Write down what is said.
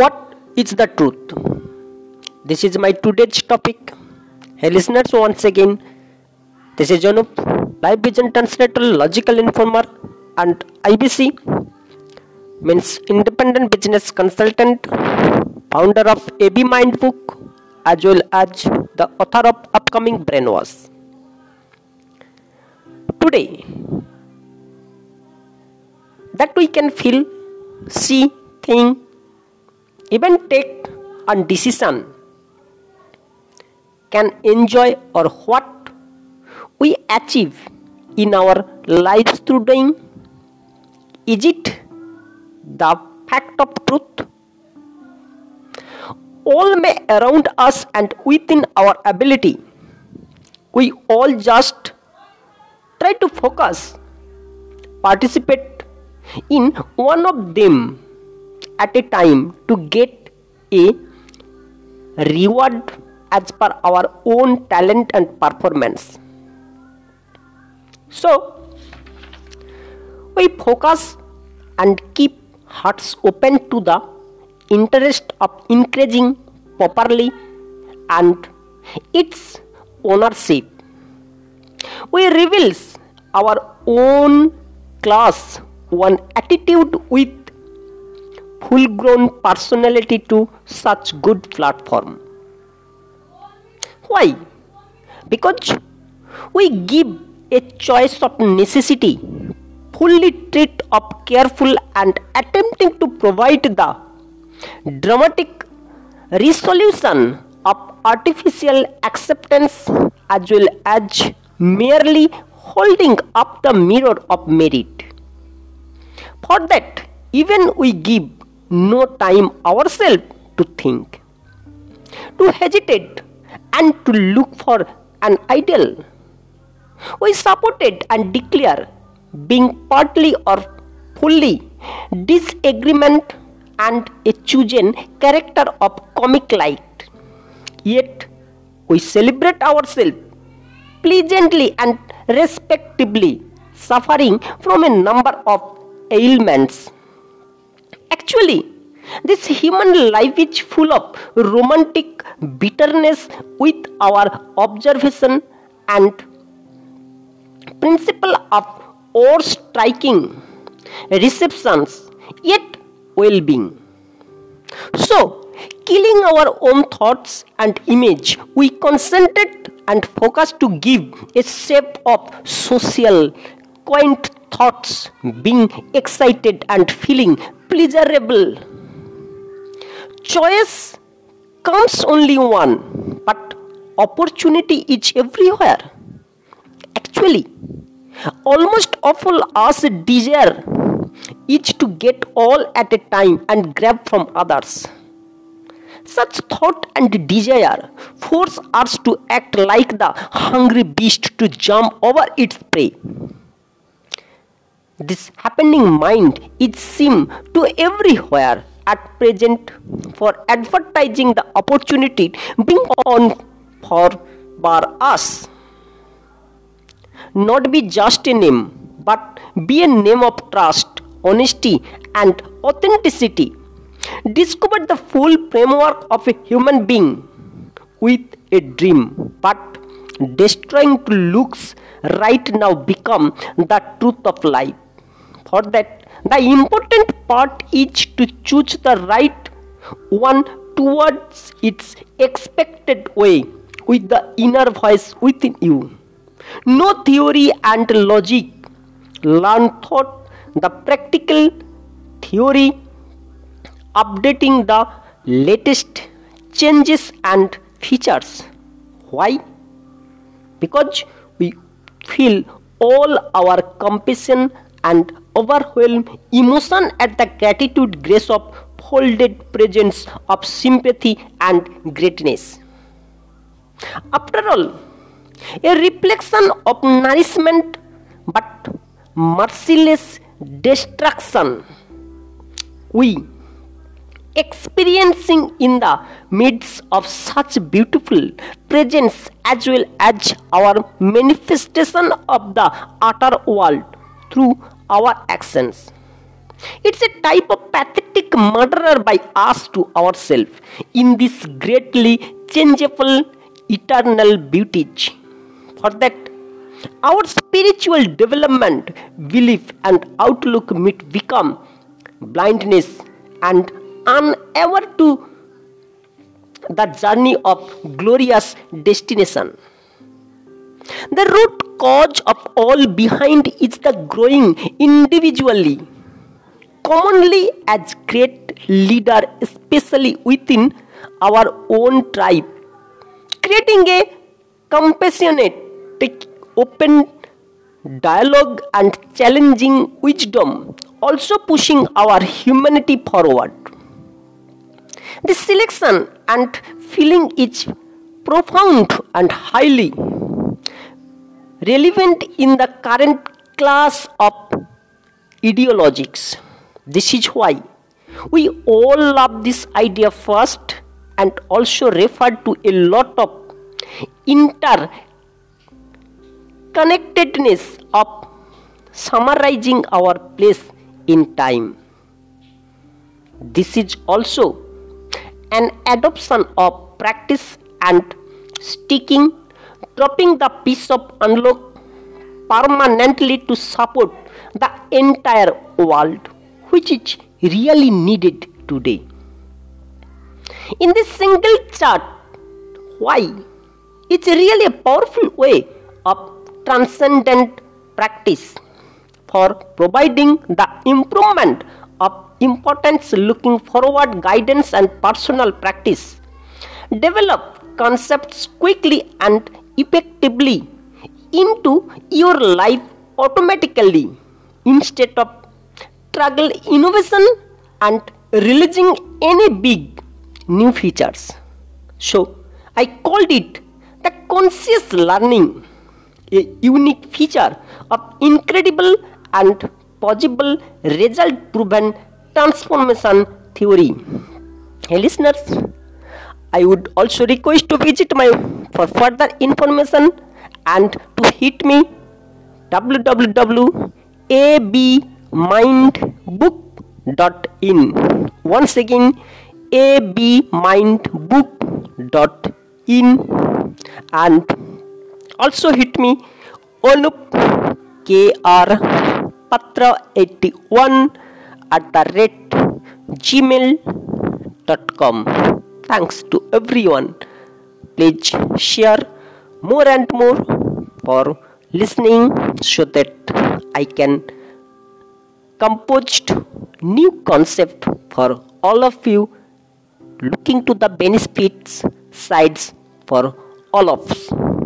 what is the truth? This is my today's topic. Hey listeners, once again, this is Janup, Live Vision Translator, Logical Informer, and IBC means Independent Business Consultant, founder of AB Mind Book, as well as the author of upcoming Brainwash. Today, that we can feel, see, think, even take a decision can enjoy or what we achieve in our lives through doing? Is it the fact of truth? All may around us and within our ability we all just try to focus participate in one of them at a time to get a reward as per our own talent and performance. So, we focus and keep hearts open to the interest of increasing properly and its ownership. We reveals our own class one attitude with full grown personality to such good platform. Why? Because we give a choice of necessity fully treat of careful and attempting to provide the dramatic resolution of artificial acceptance as well as merely holding up the mirror of merit. For that even we give no time ourselves to think, to hesitate, and to look for an ideal. We support it and declare being partly or fully disagreement and a chosen character of comic light. Yet we celebrate ourselves pleasantly and respectably, suffering from a number of ailments Actually, this human life is full of romantic bitterness with our observation and principle of or striking receptions yet well-being. So, killing our own thoughts and image, we concentrate and focus to give a shape of social, quaint thoughts, being excited and feeling pleasurable. Choice comes only one, but opportunity is everywhere. Actually, almost all us desire is to get all at a time and grab from others. Such thought and desire force us to act like the hungry beast to jump over its prey. This happening mind is seen to everywhere at present for advertising the opportunity being on for bar us. Not be just a name, but be a name of trust, honesty, and authenticity. Discover the full framework of a human being with a dream, but destroying to looks right now become the truth of life for that the important part is to choose the right one towards its expected way with the inner voice within you. No theory and logic. Learn thought, the practical theory, updating the latest changes and features. Why? Because we feel all our compassion and overwhelm emotion at the gratitude grace of folded presence of sympathy and greatness. After all, a reflection of nourishment but merciless destruction we experiencing in the midst of such beautiful presence as well as our manifestation of the outer world through our actions. It's a type of pathetic murderer by us to ourselves in this greatly changeable eternal beauty. For that, our spiritual development, belief, and outlook might become blindness and unable to the journey of glorious destination. The root cause of all behind is the growing individually, commonly as great leader, especially within our own tribe, creating a compassionate, open dialogue and challenging wisdom, also pushing our humanity forward. The selection and feeling is profound and highly relevant in the current class of ideologies. This is why we all love this idea first and also refer to a lot of interconnectedness of summarizing our place in time. This is also an adoption of practice and sticking dropping the piece of unlock permanently to support the entire world which is really needed today in this single chart why it's really a powerful way of transcendent practice for providing the improvement of importance looking forward guidance and personal practice. Develop concepts quickly and effectively into your life automatically instead of struggle innovation and releasing any big new features. So I called it the conscious learning, a unique feature of incredible and possible result proven transformation theory. Hey listeners, I would also request to visit my for further information and to hit me www.abmindbook.in once again abmindbook.in and also hit me onup kr patra 81 at the rate gmail.com. Thanks to everyone. Please share more and more for listening so that I can compose new concept for all of you looking to the benefits sides for all of us.